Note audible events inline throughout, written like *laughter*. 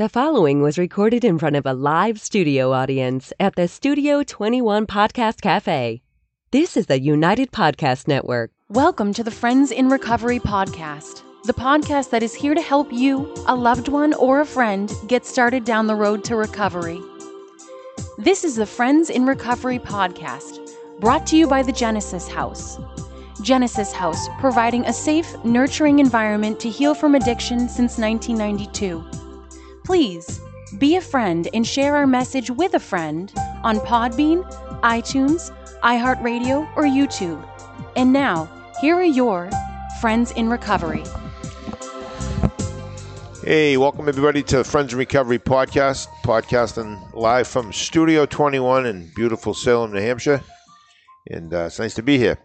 The following was recorded in front of a live studio audience at the Studio 21 Podcast Cafe. This is the United Podcast Network. Welcome to the Friends in Recovery podcast, the podcast that is here to help you, a loved one, or a friend get started down the road to recovery. This is the Friends in Recovery podcast, brought to you by the Genesis House. Genesis House, providing a safe, nurturing environment to heal from addiction since 1992. Please be a friend and share our message with a friend on Podbean, iTunes, iHeartRadio, or YouTube. And now, here are your Friends in Recovery. Hey, welcome everybody to the Friends in Recovery podcast, podcasting live from Studio 21 in beautiful Salem, New Hampshire. And uh, it's nice to be here.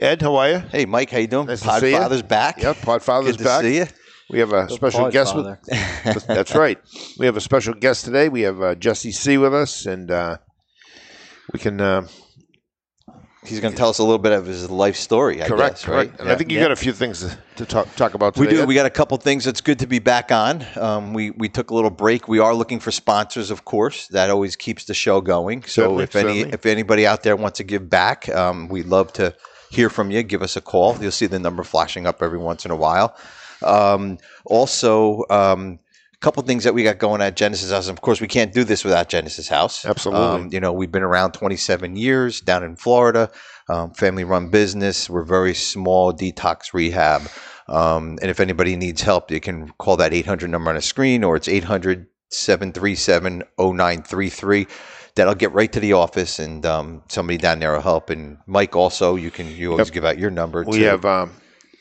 Ed, how are you? Hey, Mike, how you doing? Nice to see you. Podfather's back. Yep, Podfather's Good to back. see you. We have a special guest with *laughs* That's right. We have a special guest today. We have uh, Jesse C with us, and uh, we can uh, He's going to tell us a little bit of his life story. I correct, guess, right? correct. And I think you Yeah. got a few things to, to talk talk about We do. We got a couple things. It's good to be back on. Um, we we took a little break. We are looking for sponsors, of course. That always keeps the show going. So Certainly, if any certainly. if anybody out there wants to give back, um, we'd love to hear from you. Give us a call. You'll see the number flashing up every once in a while. Um, also. Um, couple things that we got going at Genesis House. Of course, we can't do this without Genesis House. Absolutely. Um, you know, we've been around 27 years down in Florida, um, family run business. We're very small detox rehab. Um, and if anybody needs help, you can call that 800 number on the screen or it's 800 737 0933. That'll get right to the office and um, somebody down there will help. And Mike, also, you can you always Yep. give out your number. We too. have um,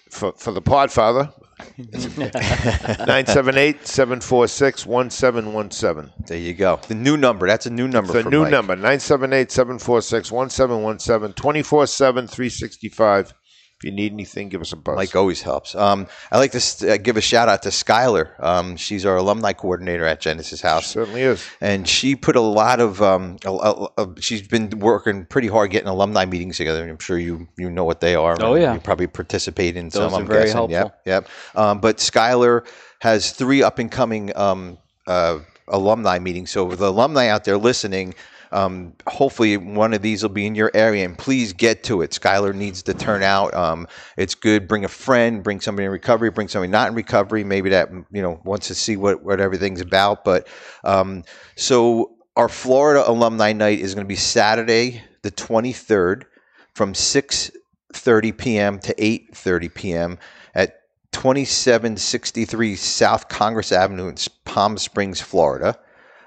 for for the Podfather. 978-746-1717. there you go. The new number. That's a new number. The for new Mike. number, 978-746-1717, 24-7, 365. If you need anything, give us a buzz. Mike always helps. Um, I like to s- uh, give a shout out to Skylar. Um, she's our alumni coordinator at Genesis House. Certainly is. and she put a lot of um, a, a, a- she's been working pretty hard getting alumni meetings together. I'm sure you you know what they are. Oh, yeah. you probably participate in Those some. are I'm very guessing. helpful. Yep, yep. Um, but Skylar has three up and coming um, uh, alumni meetings. So the alumni out there listening. Um, hopefully, one of these will be in your area, and please get to it. Skylar needs to turn out. Um, it's good. Bring a friend, bring somebody in recovery, bring somebody not in recovery, maybe that you know wants to see what what everything's about. But um, so our Florida alumni night is going to be Saturday, the twenty third, from six thirty p.m. to eight thirty p.m. at twenty seven sixty three South Congress Avenue in Palm Springs, Florida.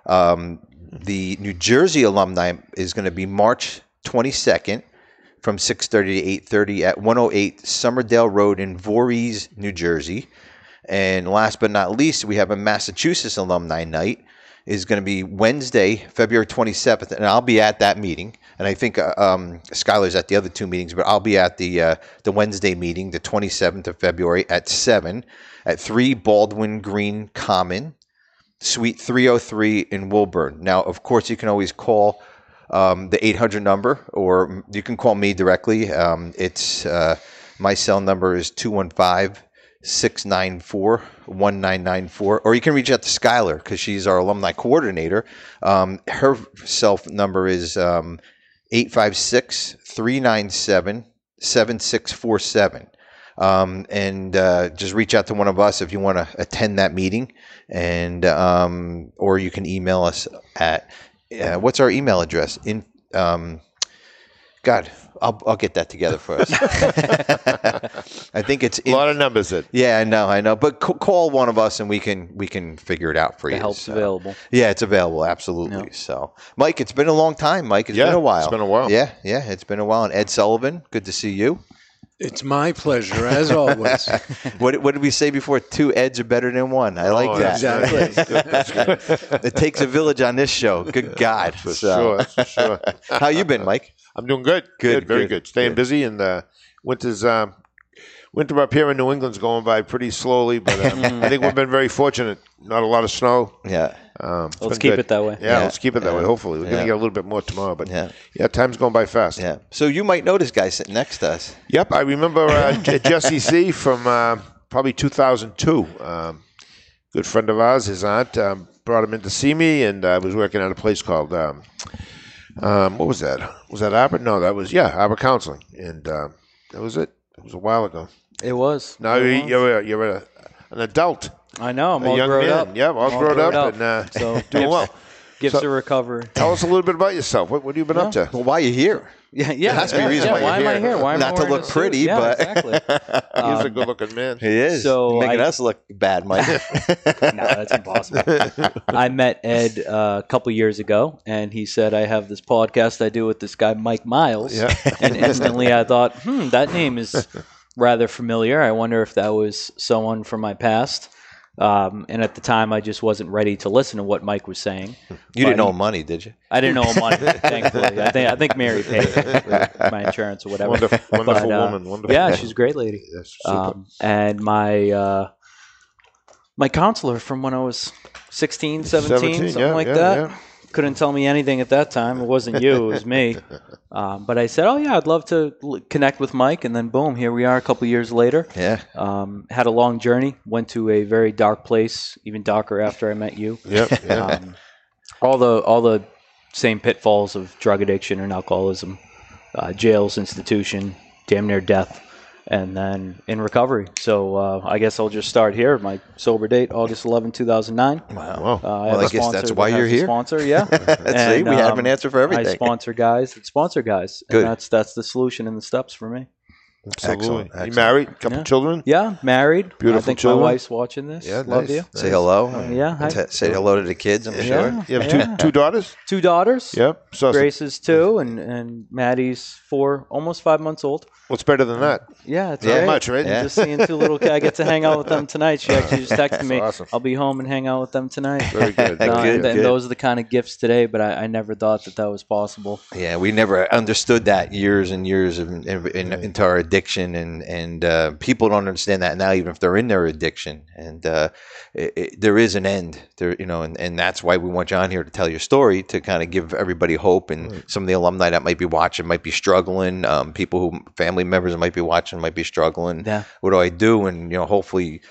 Um, the New Jersey alumni is going to be March 22nd from 6:30 to 8:30 at 108 Somerdale Road in Voorhees, New Jersey. And last but not least, we have a Massachusetts alumni night is going to be Wednesday, February 27th, and I'll be at that meeting. And I think uh, um, Skylar's at the other two meetings, but I'll be at the uh, the Wednesday meeting, the 27th of February at seven at three Baldwin Green Common. Suite 303 in Woburn. Now, of course, you can always call um, the 800 number or you can call me directly. Um, it's uh, my cell number is 215 694 1994. Or you can reach out to Skylar because she's our alumni coordinator. Um, her cell number is um, 856 397 7647. Um, and uh, just reach out to one of us if you want to attend that meeting, and um, or you can email us at uh, what's our email address? In um, God, I'll I'll get that together for us. *laughs* I think it's A lot of numbers. It. yeah, I know, I know. But c- call one of us and we can we can figure it out for The you. help's so. available. Yeah, it's available. Absolutely. So, Mike, it's been a long time. Mike, it's Yeah, been a while. it's been a while. Yeah, yeah, it's been a while. And Ed Sullivan, good to see you. It's my pleasure, as always. *laughs* What what did we say before? Two Eds are better than one. I like Oh, that. exactly. *laughs* it takes a village on this show. Good God. For So, sure. For sure. *laughs* How you been, Mike? I'm doing good. Good, Very good, good. Staying good. busy, and uh, winter's um, winter up here in New England's going by pretty slowly, but um, I think we've been very fortunate. Not a lot of snow. Yeah. Um, Let's keep good. it that way. Yeah, Yeah, let's keep it that yeah, way. Hopefully, we're yeah. gonna get a little bit more tomorrow, but Yeah. yeah, time's going by fast. Yeah. So you might know this guy sitting next to us. Yep, I remember uh, *laughs* Jesse C from uh, probably 2002. Um, good friend of ours, his aunt, um, brought him in to see me, and I was working at a place called um, um, what was that? Was that Arbor? No, that was yeah, Arbor Counseling, and um, that was it. It was a while ago. It was. Now It you're was. you're, a, you're a, an adult, I know. I'm a all young grown man. up. Yep, all, I'm grown, up, up. and uh, So *laughs* doing well. gifts So- to recover. Tell us a little bit about yourself. What, what have you been up to? Well, why are you here? *laughs* Yeah, yeah. has to be a reason yeah. why you're why am I here. here? Why am I Not to look pretty, yeah, but- exactly. *laughs* He's a Um, good-looking man. He is. So making I- us look bad, Mike. no, that's impossible. I met Ed uh, a couple years ago, and he said, I have this podcast I do with this guy, Mike Miles. Yeah. And instantly I thought, hmm, that name is rather familiar. I wonder if that was someone from my past. Um, and at the time, I just wasn't ready to listen to what Mike was saying. You didn't But owe money, did you? I didn't know him money, thankfully. I think I think Mary paid my insurance or whatever. Wonderful, wonderful But, uh, woman. Wonderful. Yeah, woman. she's a great lady. Yes, super. Um, and my uh, my counselor from when I was 16, 17, 17, something yeah, like yeah, that. yeah. Couldn't tell me anything at that time. It wasn't you, it was me. Um, *laughs* but I said, "Oh yeah, I'd love to l- connect with Mike." And then boom, here we are a couple years later. Yeah. Um, had a long journey. Went to a very dark place, even darker after I met you. Yep. Yeah. Um, all the all the same pitfalls of drug addiction and alcoholism, uh, jails, institution, damn near death, and then in recovery. So uh, I guess I'll just start here. My sober date, August 11, 2009. Wow. wow. Uh, I Well, have I guess that's why you're here. Sponsor, *laughs* yeah. See, And, we have um, an answer for everything. I sponsor guys that sponsor guys. Good. And that's that's the solution and the steps for me. Absolutely. Excellent, You excellent. married? Couple Yeah. children? Yeah, married. Beautiful I Beautiful think children. my wife's watching this. Yeah, Love nice. you. Say hello. yeah, hi. T- say hello to the kids, I'm Yeah. sure. You have Yeah. two two daughters? Two daughters. Yep. So Grace is two, and and Maddie's four, almost five months old. what's better than that? Yeah, it's Yeah. great. Not much, right? Yeah. Just seeing two little kids. I get to hang out with them tonight. She actually just *laughs* texted me. awesome. I'll be home and hang out with them tonight. Very good. Uh, Very and, good. and those are the kind of gifts today, but I, I never thought that that was possible. Yeah, we never understood that years and years of, in, in, into our addiction, and and uh, people don't understand that now, even if they're in their addiction. And uh, it, it, there is an end, there, you know, and, and that's why we want you on here to tell your story to kind of give everybody hope, and some of the alumni that might be watching might be struggling, um, people who family members that might be watching might be struggling. Yeah. What do I do? And you know, hopefully.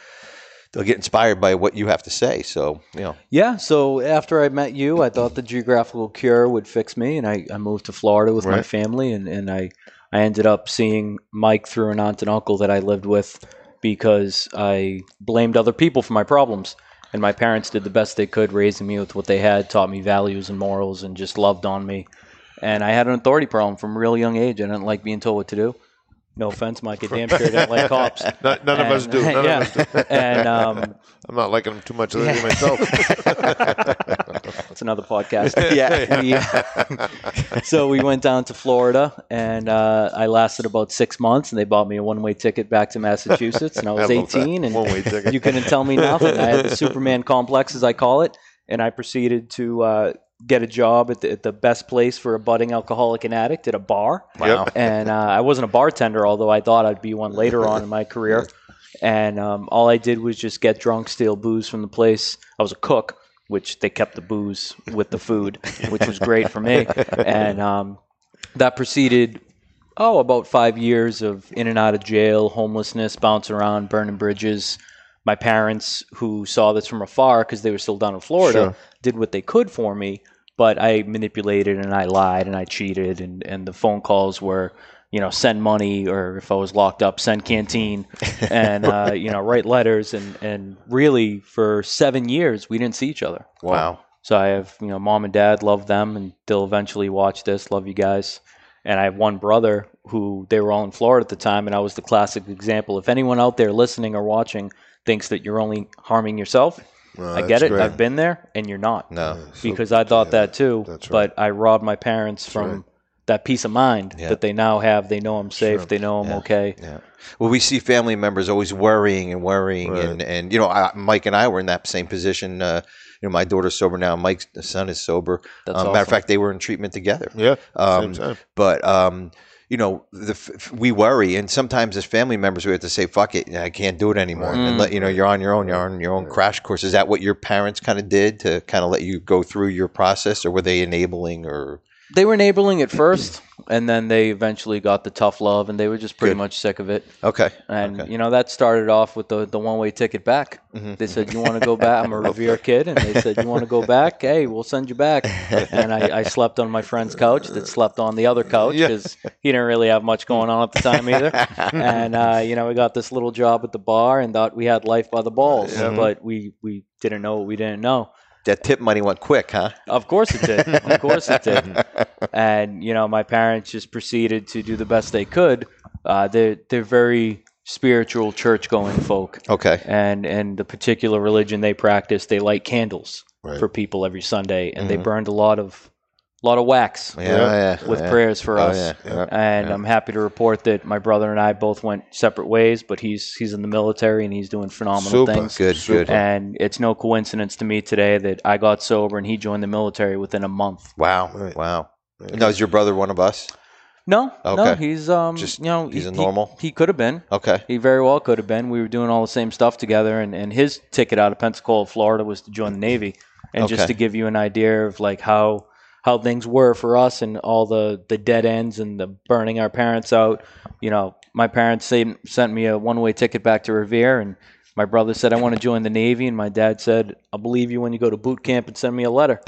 They'll get inspired by what you have to say. So, you know, Yeah, so after I met you, I thought the geographical cure would fix me, and I, I moved to Florida with my family, and, and I, I ended up seeing Mike through an aunt and uncle that I lived with because I blamed other people for my problems. And my parents did the best they could raising me with what they had, taught me values and morals, and just loved on me. And I had an authority problem from a real young age. I didn't like being told what to do. No offense, Mike. I damn sure didn't like *laughs* cops. None, none of us do. None *laughs* yeah. of us do. And um, *laughs* I'm not liking them too much lately Yeah. myself. It's another podcast. *laughs* yeah. *laughs* We- *laughs* so we went down to Florida, and uh, I lasted about six months, and they bought me a one-way ticket back to Massachusetts, and I was I love that. 18, and you couldn't tell me nothing. I had the Superman complex, as I call it, and I proceeded to uh, get a job at the, at the best place for a budding alcoholic and addict at a bar. Wow. And uh, I wasn't a bartender, although I thought I'd be one later on in my career. And um, all I did was just get drunk, steal booze from the place. I was a cook, which they kept the booze with the food, *laughs* which was great for me. And um, that preceded, oh, about five years of in and out of jail, homelessness, bouncing around, burning bridges. My parents, who saw this from afar because they were still down in Florida, Sure. did what they could for me, but I manipulated and I lied and I cheated, and, and the phone calls were, you know, send money, or if I was locked up, send canteen, *laughs* and uh, you know, write letters, and and really for seven years we didn't see each other. Wow. So I have, you know, mom and dad love them, and they'll eventually watch this. Love you guys. And I have one brother who they were all in Florida at the time, and I was the classic example. If anyone out there listening or watching thinks that you're only harming yourself, Well, I get it. great. I've been there, and you're not. No. because I thought that too. that's right. But I robbed my parents from right. That peace of mind Yeah. that they now have. They know I'm safe. Sure. They know I'm Yeah. okay. Yeah. Well, we see family members always worrying and worrying, Right. and and you know, I, Mike and I were in that same position. Uh, you know, my daughter's sober now. Mike's son is sober. That's um, Matter of fact, they were in treatment together. Yeah. Um, same time. But um, you know, the, f- f- we worry, and sometimes as family members, we have to say, "Fuck it, I can't do it anymore," and let you know you're on your own. You're on your own crash course. Is that what your parents kind of did to kind of let you go through your process, or were they enabling, or They were enabling at first, and then they eventually got the tough love, and they were just pretty Good. much sick of it. Okay. And okay. you know that started off with the, the one way ticket back. Mm-hmm. They said, "You want to go back?" I'm a *laughs* Revere kid, and they said, "You want to go back? Hey, we'll send you back." And I, I slept on my friend's couch that slept on the other couch Yeah. because he didn't really have much going on at the time either. *laughs* and uh, you know, we got this little job at the bar and thought we had life by the balls, but we we didn't know what we didn't know. That tip money went quick, huh? Of course it did. Of *laughs* course it did. And you know, my parents just proceeded to do the best they could. Uh, they're they're very spiritual, church going folk, Okay. and and the particular religion they practice, they light candles Right. for people every Sunday, and they burned a lot of lot of wax Yeah, yeah. with yeah. prayers for Oh, us. yeah, yeah. And I'm happy to report that my brother and I both went separate ways, but he's he's in the military and he's doing phenomenal Super. things. Good, Super. good. And it's no coincidence to me today that I got sober and he joined the military within a month. Wow. Right. Wow. Now, is your brother one of us? No, no, he's um, Just- you know, he's he, a normal? He, could have been. Okay. He very well could have been. We were doing all the same stuff together, and, and his ticket out of Pensacola, Florida, was to join the Navy. And just to give you an idea of like how how things were for us and all the the dead ends and the burning our parents out. You know, my parents sent sent me a one way ticket back to Revere, and my brother said I want to join the Navy, and my dad said I'll believe you when you go to boot camp and send me a letter. *laughs*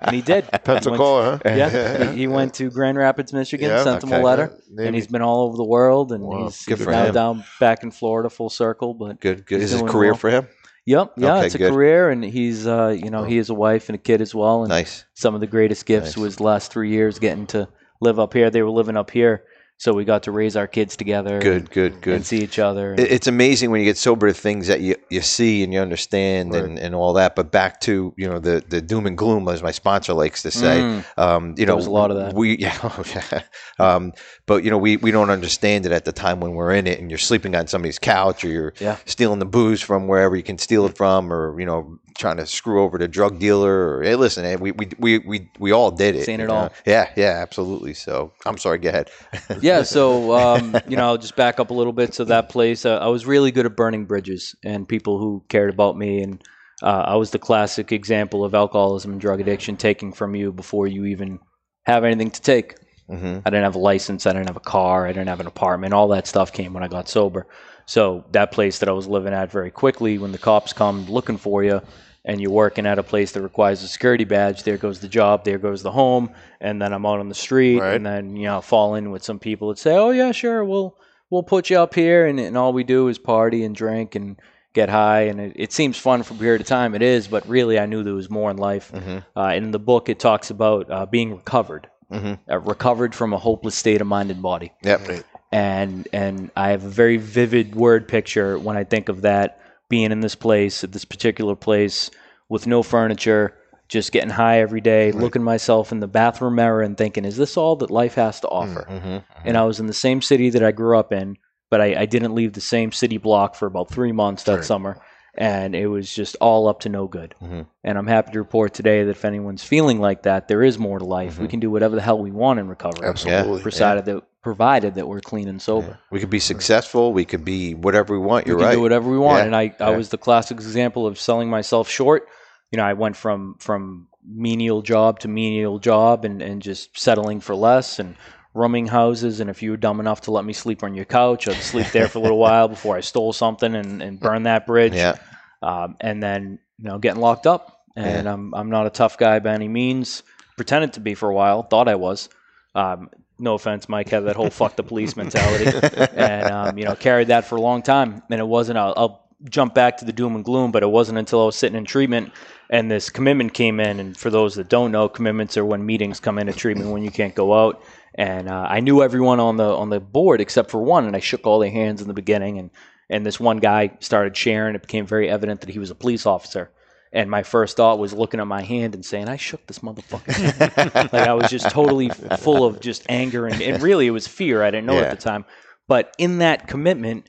and he did. Pensacola, huh? *laughs* Yeah, he, he went to Grand Rapids, Michigan, Yeah, sent him a letter, Navy. and he's been all over the world, and Wow, he's, he's now him. down back in Florida, full circle. But Good, good. Is it a doing career well. for him? Yep, yeah, Okay, it's a good. career, and he's uh, you know he has a wife and a kid as well, and Nice. some of the greatest gifts Nice. was the last three years getting to live up here. They were living up here, so we got to raise our kids together. Good, good, good. and see each other. It's amazing when you get sober to things that you, you see and you understand and, and all that. But back to you know the, the doom and gloom, as my sponsor likes to say. Mm. Um, you know, was a lot of that. We *laughs* yeah, oh, yeah. Um, but you know, we, we don't understand it at the time when we're in it, and you're sleeping on somebody's couch, or you're Yeah. stealing the booze from wherever you can steal it from, or you know, trying to screw over the drug dealer. Or hey, listen, eh, we we we we, we all did it. Seen it know? all. Yeah, yeah, absolutely. So I'm sorry. Go ahead. *laughs* yeah, so um, you know, I'll just back up a little bit. So that place, uh, I was really good at burning bridges and people who cared about me, and uh, I was the classic example of alcoholism and drug addiction taking from you before you even have anything to take. hmm I didn't have a license, I didn't have a car, I didn't have an apartment. All that stuff came when I got sober. So that place that I was living at very quickly, when the cops come looking for you, and you're working at a place that requires a security badge, there goes the job, there goes the home, and then I'm out on the street, Right. and then you know fall in with some people that say, "Oh yeah, sure, we'll we'll put you up here," and, and all we do is party and drink and get high, and it, it seems fun for a period of time. It is, but really, I knew there was more in life. Uh, in the book, it talks about uh, being recovered, hmm uh, recovered from a hopeless state of mind and body Yep. and and I have a very vivid word picture when I think of that being in this place at this particular place with no furniture, just getting high every day, looking myself in the bathroom mirror and thinking, is this all that life has to offer? hmm And I was in the same city that I grew up in, but I, I didn't leave the same city block for about three months that Right. summer. And it was just all up to no good. Mhm. And I'm happy to report today that if anyone's feeling like that, there is more to life. We can do whatever the hell we want in recovery Absolutely. provided that provided that we're clean and sober. We could be successful. We could be whatever we want. You're we can right. do whatever we want. Yeah, And I, I was the classic example of selling myself short. You know, I went from from menial job to menial job and, and just settling for less and rooming houses. And if you were dumb enough to let me sleep on your couch, I'd sleep there for a little while *laughs* before I stole something and, and burn that bridge. Yeah. Um, and then, you know, getting locked up. And I'm, I'm not a tough guy by any means. Pretended to be for a while, thought I was. Um, no offense, Mike, had that whole fuck the police mentality. and, um, you know, carried that for a long time. And it wasn't, I'll, I'll jump back to the doom and gloom, but it wasn't until I was sitting in treatment and this commitment came in. And for those that don't know, commitments are when meetings come into treatment when you can't go out. And uh, I knew everyone on the on the board except for one, and I shook all their hands in the beginning. And and this one guy started sharing. It became very evident that he was a police officer. And my first thought was looking at my hand and saying, "I shook this motherfucker." *laughs* like I was just totally full of just anger and, and really it was fear. I didn't know Yeah. at the time, but in that commitment,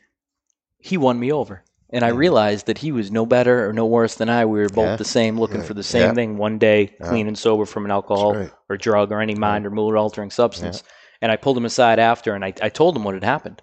he won me over, and I mm. realized that he was no better or no worse than I. We were both Yeah. the same, looking for the same Yeah. thing. One day, clean and sober from an alcohol right. or drug or any mind or mood altering substance. And I pulled him aside after, and I, I told him what had happened.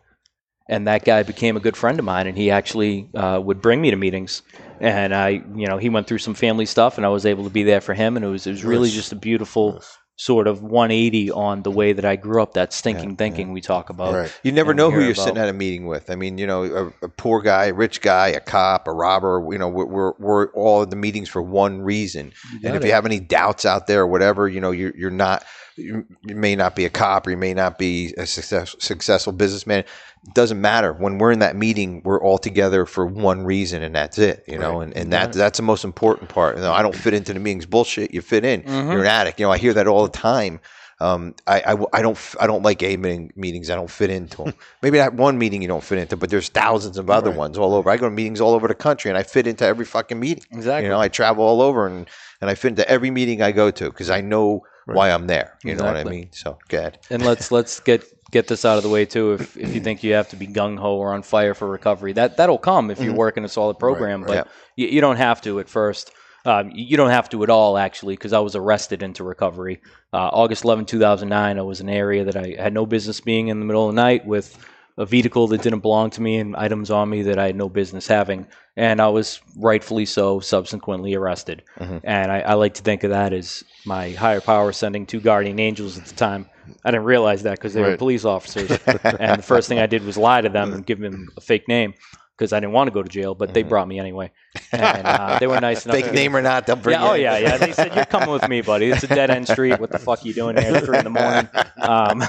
And that guy became a good friend of mine, and he actually uh, would bring me to meetings. And I, you know, he went through some family stuff, and I was able to be there for him. And it was, it was really Nice. just a beautiful sort of 180 on the way that I grew up. That stinking thinking we talk about. Right. You never know who you're about. sitting at a meeting with. I mean, you know, a, a poor guy, a rich guy, a cop, a robber. You know, we're we're, we're all at the meetings for one reason. And if it. you have any doubts out there or whatever, you know, you're you're not. You, you may not be a cop, or you may not be a success, successful businessman. It doesn't matter. When we're in that meeting, we're all together for one reason, and that's it. You know, and, and that that's the most important part. You know, I don't fit into the meetings. Bullshit. You fit in. Mm-hmm. You're an addict. You know, I hear that all the time. Um, I, I, I don't I don't like A meeting, meetings. I don't fit into them. *laughs* Maybe that one meeting you don't fit into, but there's thousands of other ones all over. I go to meetings all over the country, and I fit into every fucking meeting. Exactly. You know, I travel all over, and and I fit into every meeting I go to because I know why I'm there. You know what I mean? So good. and let's *laughs* let's get get this out of the way too. If if you think you have to be gung ho or on fire for recovery, that that'll come if you work in a solid program. But Yeah. you, you don't have to at first. Um, you don't have to at all, actually, because I was arrested into recovery. Uh, August 11, 2009, I was in an area that I had no business being in the middle of the night with a vehicle that didn't belong to me and items on me that I had no business having. And I was rightfully so subsequently arrested. And I, I like to think of that as my higher power sending two guardian angels at the time. I didn't realize that because they were police officers. *laughs* and the first thing I did was lie to them and give them a fake name because I didn't want to go to jail, but they brought me anyway. And uh, they were nice *laughs* enough. Fake to name or not, they'll bring yeah, you oh yeah, yeah. They said you're coming with me, buddy. It's a dead end street. What the fuck are you doing here at three in the morning? *laughs* Um,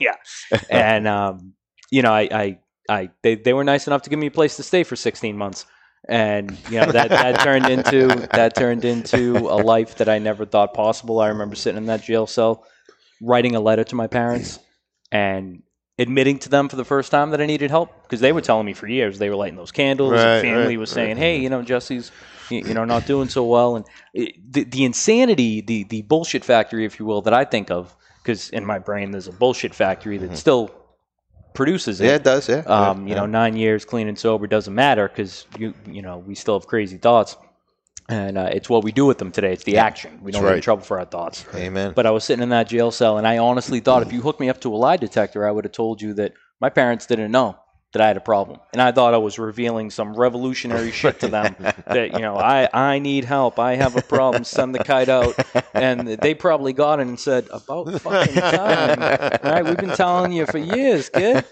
yeah, and um, you know, I, I, I, they, they were nice enough to give me a place to stay for 16 months, and you know that that turned into that turned into a life that I never thought possible. I remember sitting in that jail cell, writing a letter to my parents, and admitting to them for the first time that I needed help because they were telling me for years they were lighting those candles. Right, and family right, was saying, "Hey, you know, Jesse's." You know, not doing so well, and it, the the insanity, the the bullshit factory, if you will, that I think of, because in my brain there's a bullshit factory that mm-hmm. still produces it. Yeah, it does. Yeah. Um, yeah, you know, nine years clean and sober doesn't matter because you you know we still have crazy thoughts, and uh, it's what we do with them today. It's the action. We don't get in trouble for our thoughts. Amen. But I was sitting in that jail cell, and I honestly thought if you hooked me up to a lie detector, I would have told you that my parents didn't know that I had a problem, and I thought I was revealing some revolutionary shit to them *laughs* that you know I I need help, I have a problem, send the kite out, and they probably got it and said about fucking time, All right? We've been telling you for years, kid.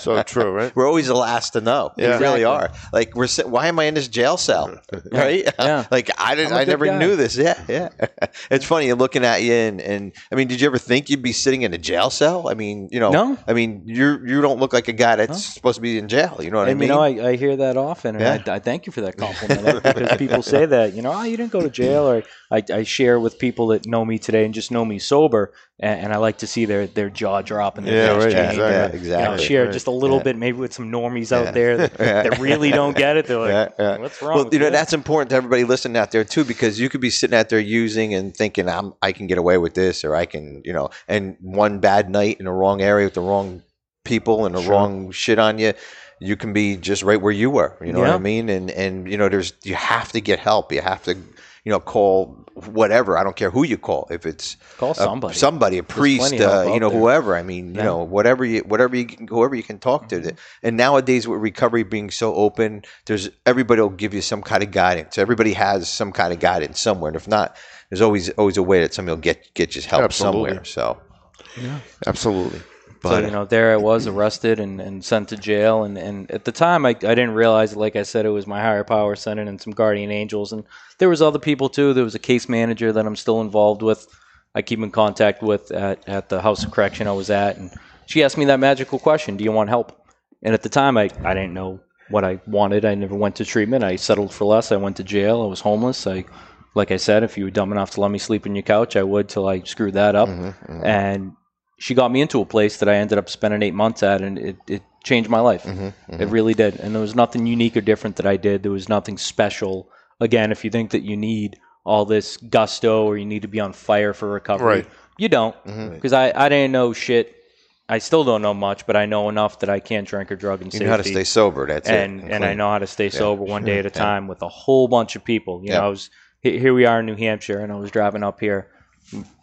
So true, right? we're always the last to know. Yeah. We really are. Like we're. sit- Why am I in this jail cell? Right? Yeah. like I didn't. I'm a I good never guy. knew this. Yeah. Yeah. *laughs* it's funny looking at you and and I mean, did you ever think you'd be sitting in a jail cell? I mean, you know. No. I mean, you you don't look like a guy that's supposed to be in jail. You know what And I mean? you know, I, I hear that often, and Yeah. I, I thank you for that compliment because people say that, you know, oh, you didn't go to jail, or I, I share with people that know me today and just know me sober, and, and I like to see their their jaw drop and their Yeah, face right, change. exactly. yeah, You know, exactly. share Right. just a little Yeah. bit, maybe with some normies out there that, *laughs* that really don't get it. They're like. "What's wrong?" Well, you know you?" that's important to everybody listening out there too, because you could be sitting out there using and thinking, "I'm I can get away with this," or I can, you know, and one bad night in the wrong area with the wrong people and the wrong shit on you, you can be just right where you were. You know what I mean? And and you know, there's you have to get help. You have to, you know, call whatever. I don't care who you call. If it's Call a- somebody. somebody, a priest, plenty of help uh, you know, there. whoever. I mean, you know, whatever you, whatever you, can, whoever you can talk Mm-hmm. to. And nowadays, with recovery being so open, there's everybody will give you some kind of guidance. Everybody has some kind of guidance somewhere, and if not, there's always always a way that somebody will get get you help Absolutely. somewhere. So, Yeah. Absolutely. So you know, there I was arrested and, and sent to jail, and, and at the time I, I didn't realize, like I said, it was my higher power sending and some guardian angels, and there was other people too. There was a case manager that I'm still involved with. I keep in contact with at, at the house of correction I was at, and she asked me that magical question: "Do you want help?" And at the time, I, I didn't know what I wanted. I never went to treatment. I settled for less. I went to jail. I was homeless. I, like I said, if you were dumb enough to let me sleep in your couch, I would till I screwed that up. Mm-hmm, mm-hmm. And she got me into a place that I ended up spending eight months at, and it, it changed my life. Mm-hmm, mm-hmm. It really did. And there was nothing unique or different that I did. There was nothing special. Again, if you think that you need all this gusto or you need to be on fire for recovery, Right. you don't. Mm-hmm. Because I, I didn't know shit. I still don't know much, but I know enough that I can't drink or drug in you know how to stay sober. That's and it. and and I know how to stay sober one day at a Yeah. time with a whole bunch of people. You Yeah. know, I was here. We are in New Hampshire, and I was driving up here.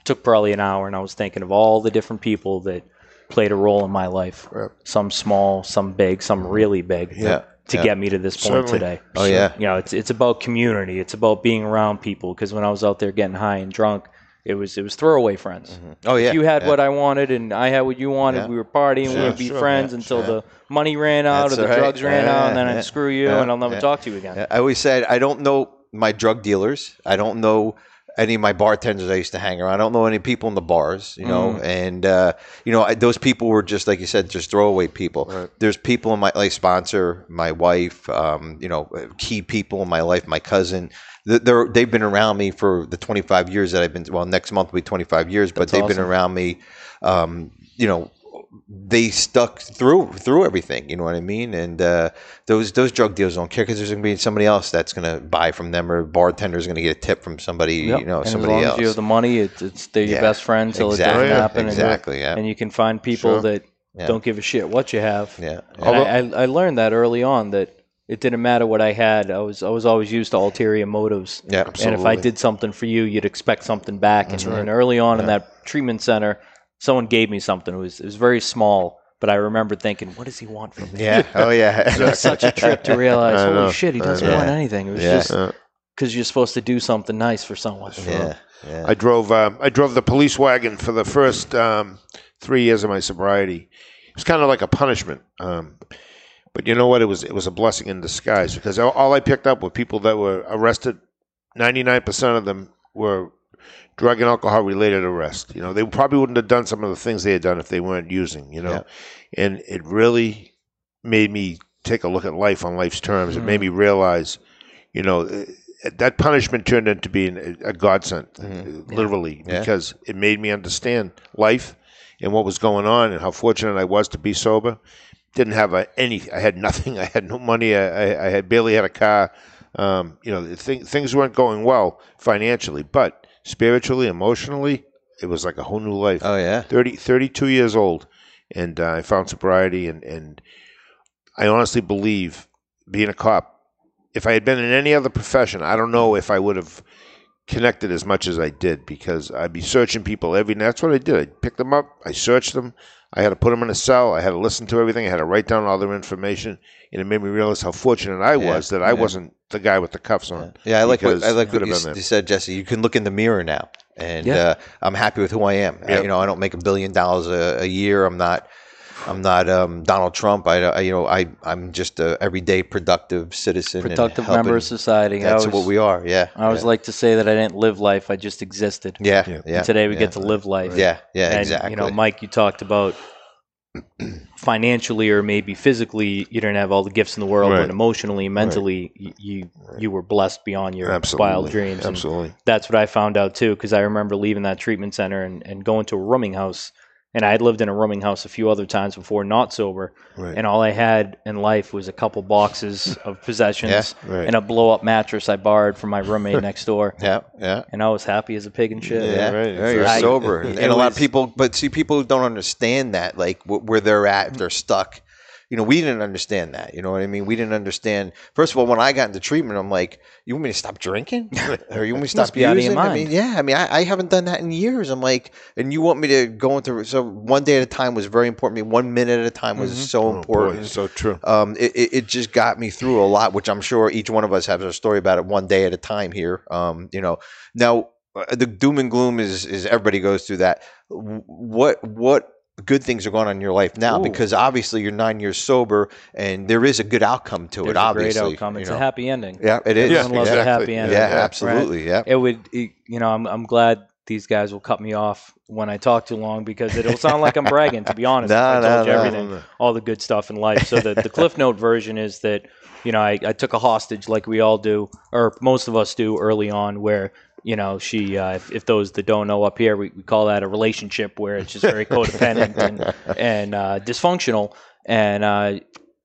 Took probably an hour, and I was thinking of all the different people that played a role in my life. Some small, some big, some really big. Yeah. To Yeah. get me to this point Certainly. today. Oh yeah. You know, it's it's about community. It's about being around people. Because when I was out there getting high and drunk, it was it was throwaway friends. Mm-hmm. Oh yeah. If you had yeah. what I wanted and I had what you wanted, Yeah. we were partying, Sure, we'd be sure, friends until sure. the money ran out That's or the right. drugs ran out, and then. I'd screw you and I'll never talk to you again. I always said I don't know my drug dealers. I don't know any of my bartenders I used to hang around. I don't know any people in the bars, you know. Mm. And uh, you know, I, those people were just like you said, just throwaway people. There's people in my like sponsor, my wife, um, you know, key people in my life, my cousin. They're they've been around me for the 25 years that I've been. Well, next month will be 25 years, but That's they've been around me. Um, you know, they stuck through through everything. You know what I mean? And uh, those those drug dealers don't care because there's going to be somebody else that's going to buy from them, or bartender's going to get a tip from somebody. Yep. You know, and somebody as long else. as you have the money, it's, it's they're your Yeah, best friend till exactly, it doesn't happen. and exactly, yeah. And you can find people Sure. that Yeah. don't give a shit what you have. yeah, And Although- I, I, I learned that early on that it didn't matter what I had. I was I was always used to ulterior motives. yeah, absolutely. And if I did something for you, you'd expect something back. And, and early on in that treatment center, someone gave me something. It was it was very small, but I remember thinking, "What does he want from me?" yeah. Oh yeah, *laughs* It was such a trip to *laughs* realize, holy know. shit, he doesn't know. want anything. It was Yeah. just Uh, because you're supposed to do something nice for someone. yeah, yeah. I drove um, I drove the police wagon for the first um, three years of my sobriety. It was kind of like a punishment, um, but you know what? It was it was a blessing in disguise because all, all I picked up were people that were arrested. Ninety nine percent of them were drug and alcohol related arrests. You know, they probably wouldn't have done some of the things they had done if they weren't using. You know, and it really made me take a look at life on life's terms. It made me realize, you know, uh, that punishment turned into being a, godsend, uh, literally, Yeah. because it made me understand life and what was going on and how fortunate I was to be sober. Didn't have a, any. I had nothing. *laughs* I had no money. I, I, I had barely had a car. Um, you know, th- things weren't going well financially, but spiritually, emotionally, it was like a whole new life. Oh yeah, 30, 32 years old, and uh, I found sobriety, and, and I honestly believe being a cop, if I had been in any other profession, I don't know if I would have connected as much as I did because I'd be searching people every night. That's what I did. I picked them up, I searched them, I had to put them in a cell, I had to listen to everything, I had to write down all their information, and it made me realize how fortunate I Yeah, was that I yeah. wasn't the guy with the cuffs on. yeah. I like what I like what you, have s- been there. you said, Jesse. You can look in the mirror now, and Yeah. uh, I'm happy with who I am. I- you know, I don't make a billion dollars a, a year. I'm not. I'm not um, Donald Trump. I, I, you know, I, I'm just a everyday productive citizen, Productive helping- member of society. That's always, what we are. Yeah, I always yeah. like to say that I didn't live life; I just existed. Yeah, Yeah. yeah. And today we yeah. get to live life. Yeah, yeah, and, exactly. You know, Mike, you talked about *clears throat* financially or maybe physically, you didn't have all the gifts in the world, Right. but emotionally, mentally, y you you were blessed beyond your Absolutely. wild dreams. And Absolutely. that's what I found out too, because I remember leaving that treatment center and, and going to a rooming house. And I had lived in a rooming house a few other times before, not sober. Right. And all I had in life was a couple boxes *laughs* of possessions Yeah, right. and a blow up mattress I borrowed from my roommate next door. *laughs* yeah, yeah. And I was happy as a pig and shit. Yeah, right. yeah, you're I- sober, *laughs* and, it a lot of people. But see, people don't understand that, like wh- where they're at, if they're stuck. You know, we didn't understand that. You know what I mean? We didn't understand. First of all, when I got into treatment, I'm like, "You want me to stop drinking, *laughs* or you want me to stop be out of your using?" I mean, yeah. I mean, I, I haven't done that in years. I'm like, and you want me to go into so one day at a time was very important. to me. One minute at a time was so Oh, boy, important so true. um, it, it, it just got me through a lot, which I'm sure each one of us has a story about it one day at a time here. Um, you know, now uh, the doom and gloom is is everybody goes through that. What what good things are going on in your life now? Ooh. Because obviously you're nine years sober, and there is a good outcome to There's it. a Obviously, great outcome. you It's know. a happy ending. Yeah, it is. Yeah, loves yeah. a happy ending. Yeah, yeah. absolutely. Yeah. It would, you know, I'm, I'm glad these guys will cut me off when I talk too long because it'll sound like I'm bragging. To be *laughs* honest, No, I no, told you no. everything, all the good stuff in life. So the, the Cliff Note version is that you know I, I took a hostage like we all do, or most of us do early on, where you know she, uh, if, if those that don't know up here, we, we call that a relationship where it's just very codependent and *laughs* and uh, dysfunctional, and uh,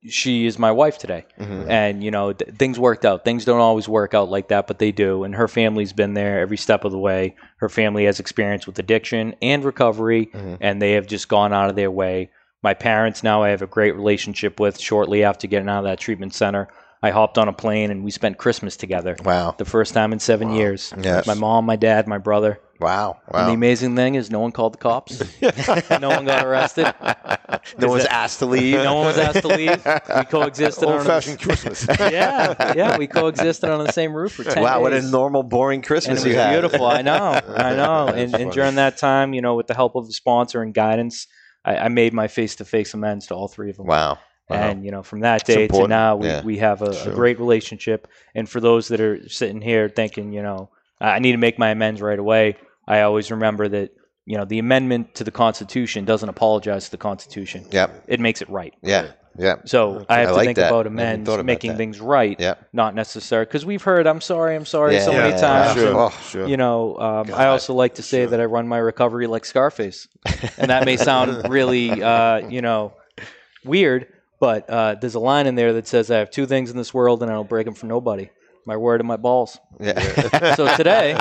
she is my wife today. Mhm. and you know th- things worked out. Things don't always work out like that but they do. And her family's been there every step of the way. Her family has experience with addiction and recovery Mhm. and they have just gone out of their way. My parents now i have a great relationship with shortly after getting out of that treatment center i hopped on a plane and we spent christmas together Wow. the first time in seven years Yes. my mom my dad my brother Wow. Wow. And the amazing thing is, no one called the cops. *laughs* no one got arrested. *laughs* No one's asked to leave. No one was asked to leave. We coexisted on Old fashioned Christmas. *laughs* yeah, yeah. We coexisted on the same roof for ten Wow, what a normal, boring Christmas it was you had. beautiful. I know, I know. And, and during that time, you know, with the help of the sponsor and guidance, I, I made my face-to-face amends to all three of them. Wow. Wow. And you know, from that day to now, we, Yeah. we have a, Sure. a great relationship. And for those that are sitting here thinking, you know, I need to make my amends right away, I always remember that you know the amendment to the Constitution doesn't apologize to the Constitution. Yep. It makes it right. Yeah. Yeah. So I have I to like think that. about amends, about making that. things right, Yeah. not necessary. Because we've heard, "I'm sorry, I'm sorry" Yeah, so many yeah, times. Sure, and, Oh, sure. you know, um, I also like to say sure. that I run my recovery like Scarface, and that may sound *laughs* really, uh, you know, weird, but uh, there's a line in there that says, "I have two things in this world, and I don't break them for nobody: my word and my balls." Yeah. So today,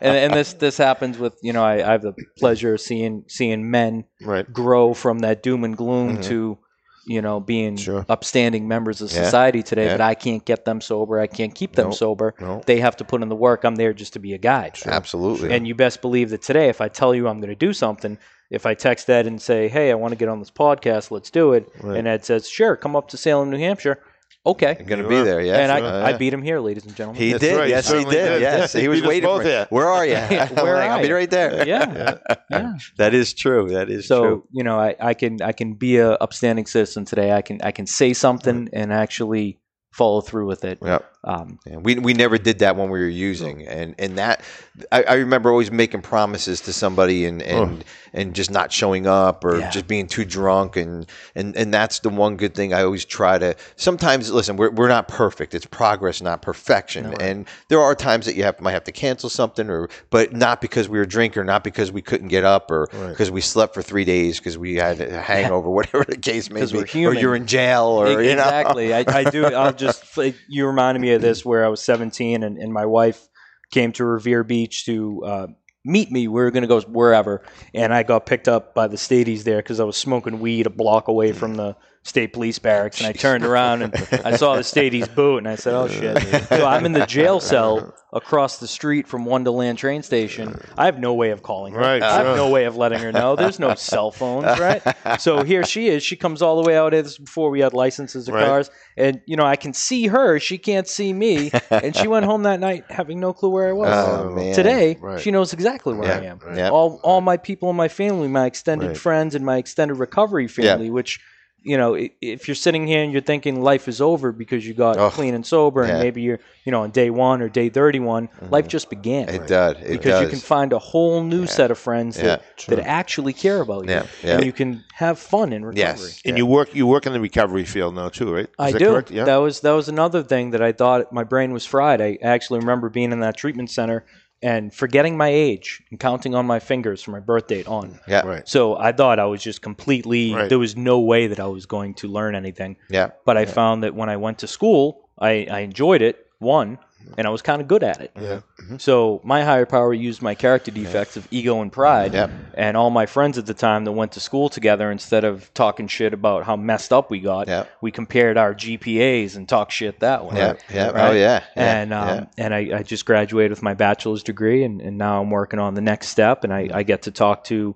and, and this this happens with you know, I, I have the pleasure of seeing seeing men right. grow from that doom and gloom Mhm. to you know being Sure. upstanding members of Yeah. society today Yeah. but i can't get them sober i can't keep them Nope. sober Nope. they have to put in the work i'm there just to be a guide Absolutely. and you best believe that today if i tell you i'm going to do something if i text ed and say hey i want to get on this podcast let's do it Right. and ed says sure come up to salem new hampshire okay You're going to You be are. there. Yeah. and I, sure. I beat him here ladies and gentlemen He That's did. right, Yes, he certainly did. did. Yes, He he was waiting both for here. it. Where are you? I'm *laughs* where like, are I'll be right there. yeah *laughs* yeah That is true. That is so true. you know I, I can i can be a upstanding citizen today i can i can say something and actually follow through with it Yeah. Um, we we never did that when we were using, and and that I, I remember always making promises to somebody and and and just not showing up or Yeah. just being too drunk, and and and that's the one good thing I always try to. Sometimes listen, we're we're not perfect. It's progress, not perfection, and there are times that you have might have to cancel something, or but not because we were drinking, not because we couldn't get up, or Right. because we slept for three days because we had a hangover, *laughs* whatever the case may be, we're or you're in jail, or E- you know. exactly. I, I do. I'll just. You reminded me of this where I was 17 and, and my wife came to Revere Beach to uh, meet me. We were going to go wherever, and I got picked up by the Staties there because I was smoking weed a block away from the state police barracks. And I turned around and I saw the Staties boot, and I said, "Oh shit!" So I'm in the jail *laughs* cell across the street from Wonderland train station. I have no way of calling her. Right, I have sure. no way of letting her know. There's no *laughs* cell phones, right? So here she is. She comes all the way out. This is before we had licenses of Right. cars, and you know I can see her. She can't see me, *laughs* and she went home that night having no clue where I was. Oh, oh man. Today, Right. she knows exactly where I Yeah, am. yeah. All all my people in my family, my extended Right. friends, and my extended recovery family, which. You know, if you're sitting here and you're thinking life is over because you got Oh, clean and sober, and maybe you're, you know, on day one or day 31, mm-hmm. life just began It does. It because does. you can find a whole new set of friends that, Yeah, that actually care about you, Yeah, yeah. and you can have fun in recovery. Yes. And you work you work in the recovery field now too, right? Is I that do. Correct? Yeah. That was that was another thing that I thought my brain was fried. I actually remember being in that treatment center and forgetting my age and counting on my fingers from my birth date on. Yeah. right. So I thought I was just completely. Right. There was no way that I was going to learn anything. Yeah. But I found that when I went to school, I, I enjoyed it. One, and I was kind of good at it. Yeah. So my higher power used my character defects of ego and pride, Yep. and all my friends at the time that went to school together, instead of talking shit about how messed up we got, Yep. we compared our GPAs and talked shit that way. Yeah. Yeah. Right? Oh yeah. yeah. And um, yeah. and I, I just graduated with my bachelor's degree, and, and now I'm working on the next step, and I, I get to talk to,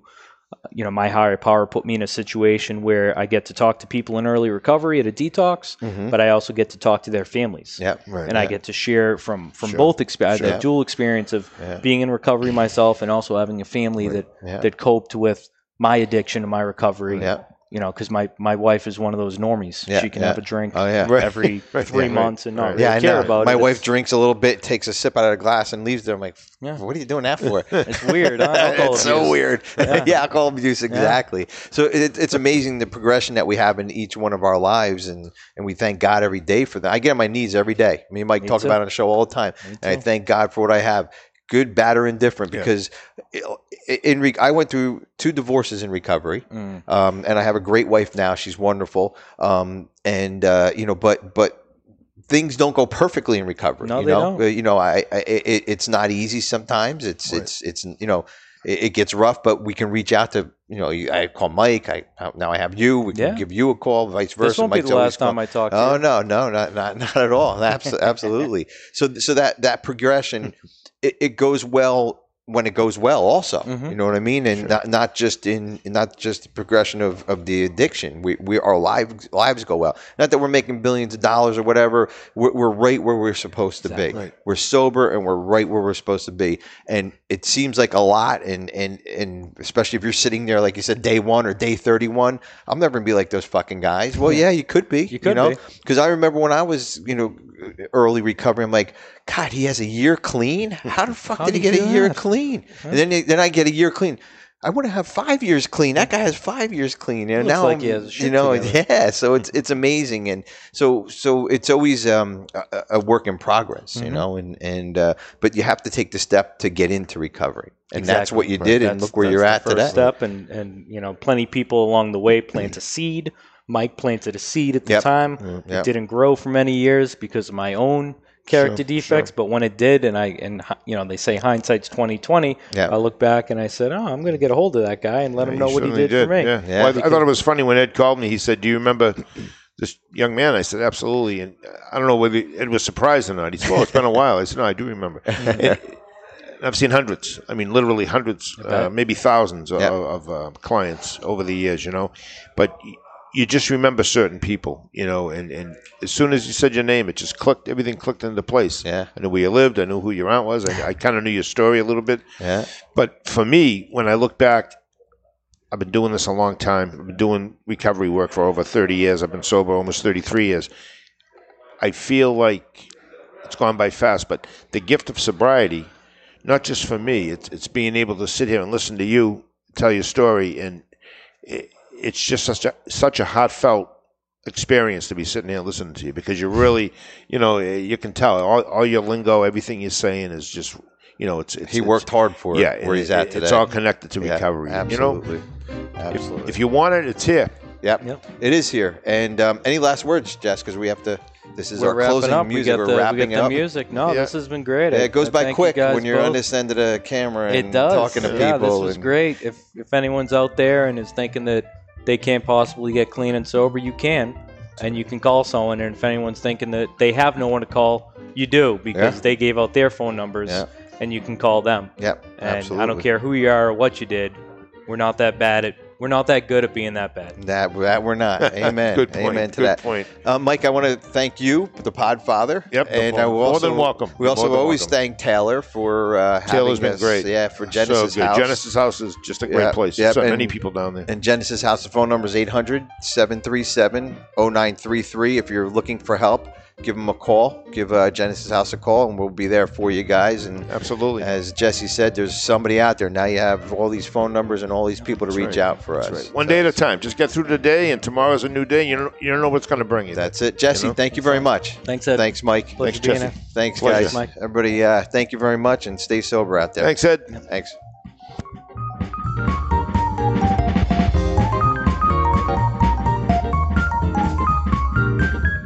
you know, my higher power put me in a situation where I get to talk to people in early recovery at a detox, Mhm. but I also get to talk to their families Yeah. Right. and I get to share from from Sure. both experience, Sure. that dual experience of Yeah. being in recovery myself and also having a family that Yeah. that coped with my addiction and my recovery. Yeah. You know, because my, my wife is one of those normies. Yeah, she can yeah. have a drink Oh yeah. Every *laughs* Right, three yeah, right, months and not right. really Yeah, I care know. about My it. My wife It's- drinks a little bit, takes a sip out of a glass, and leaves there. I'm like, Yeah. what are you doing that for? *laughs* It's weird. Huh? *laughs* It's so abuse. weird. Yeah. Yeah. alcohol abuse, exactly. So it, it's amazing the progression that we have in each one of our lives, and and we thank God every day for that. I get on my knees every day. Me and Mike Me talk too. about it on the show all the time, Me and I thank God for what I have. Good, bad, or indifferent, because i- in re- I went through two divorces in recovery, Mm. um, and I have a great wife now. She's wonderful, um, and uh, you know, but but things don't go perfectly in recovery. No, you they know, don't. Uh, you know, I, I it, it's not easy sometimes. It's Right. it's it's you know, it, it gets rough, but we can reach out to you know. I call Mike. I now I have you. We can Yeah. give you a call, vice versa. This won't be the last time I talk to Oh no, no, not not *laughs* not at all. Abso- Absolutely. So so that that progression, *laughs* it, it goes well when it goes well also Mhm. you know what i mean? And not, not just in not just the progression of, of the addiction. We, we our lives lives go well. Not that we're making billions of dollars or whatever. We're, we're right where we're supposed to be. Right. we're sober and we're right where we're supposed to be. And it seems like a lot. And and and especially if you're sitting there like you said day one or day 31 i'm never gonna be like those fucking guys. Well yeah. you could be you, could know? be. because i remember when i was you know early recovery i'm like god he has a year clean how the fuck How *laughs* did he get a year that? clean and then then i get a year clean I want to have five years clean. That guy has five years clean. And Looks now like he has his you know, together. *laughs* yeah. So it's it's amazing, and so so it's always um, a, a work in progress, you Mhm. know. And and uh, but you have to take the step to get into recovery, and that's what you Right. did. And That's- look where you're at today. Step and and you know, plenty of people along the way plant a *clears throat* seed. Mike planted a seed at the Yep. time. Mm, It didn't grow for many years because of my own character Sure, defects. But when it did, and I and you know, they say hindsight's twenty twenty. Yeah. I look back and I said, oh, I'm going to get a hold of that guy and let him know you what he certainly did, for me. Yeah. Yeah. Well, I, I thought it was funny when Ed called me. He said, "Do you remember this young man?" I said, "Absolutely." And I don't know whether Ed was surprised or not. He said, "Well, it's been a while." I said, "No, I do remember." *laughs* And I've seen hundreds. I mean, literally hundreds, uh, maybe thousands of, Yeah. of uh, clients over the years. You know, but. You just remember certain people, you know, and, and as soon as you said your name, it just clicked. Everything clicked into place. Yeah. I knew where you lived. I knew who your aunt was. I, I kind of knew your story a little bit. Yeah, But for me, when I look back, I've been doing this a long time. I've been doing recovery work for over 30 years. I've been sober almost 33 years. I feel like it's gone by fast, but the gift of sobriety, not just for me, it's, it's being able to sit here and listen to you tell your story, and it, it's just such a, such a heartfelt experience to be sitting here listening to you because you're really, you know, you can tell all, all your lingo, everything you're saying is just, you know, it's, it's he it's- worked hard for it. yeah, where and he's it- at today. It's all connected to Yeah, recovery. You know, absolutely, absolutely. if you want it, it's here. Yep. Yep. It is here. And um, any last words, Jess? Because we have to. This is We're our closing up. music. We we're the, we wrapping the up. music. No, Yeah. this has been great. Yeah, it goes I by quick you when you're on this end of the camera and It does. talking to yeah, people. this was and- great. If if anyone's out there and is thinking that they can't possibly get clean and sober, you can, and you can call someone. And if anyone's thinking that they have no one to call, you do because Yeah. they gave out their phone numbers, Yeah. and you can call them. Yep, And absolutely. I don't care who you are or what you did. We're not that bad at. We're not that good at being that bad. That, that we're not. *laughs* Amen. Good point. Amen to Good that. point. Uh, Mike, I want to thank you, the Podfather. Yep, no and I problem. will More also, than welcome. We also always welcome. thank Taylor for uh, Taylor's having been us- great. Yeah, for Genesis so good. House. Genesis House is just a great Yeah, place. yep, so and- many people down there. And Genesis House, the phone number is 800 737 0933. If you're looking for help, give them a call. Give uh, Genesis House a call, and we'll be there for you guys. And Absolutely. as Jesse said, there's somebody out there. Now you have all these phone numbers and all these people to That's reach right. out for us. Right. One day at a time. Just get through the day, and tomorrow's a new day. You don't, you don't know what's going to bring you. That's it. Jesse, You know? thank you very much. Thanks, Ed. Thanks, Mike. Pleasure Thanks, being Jesse. Thanks, Pleasure. guys. Mike. Everybody, uh, thank you very much and stay sober out there. Thanks, Ed. Thanks.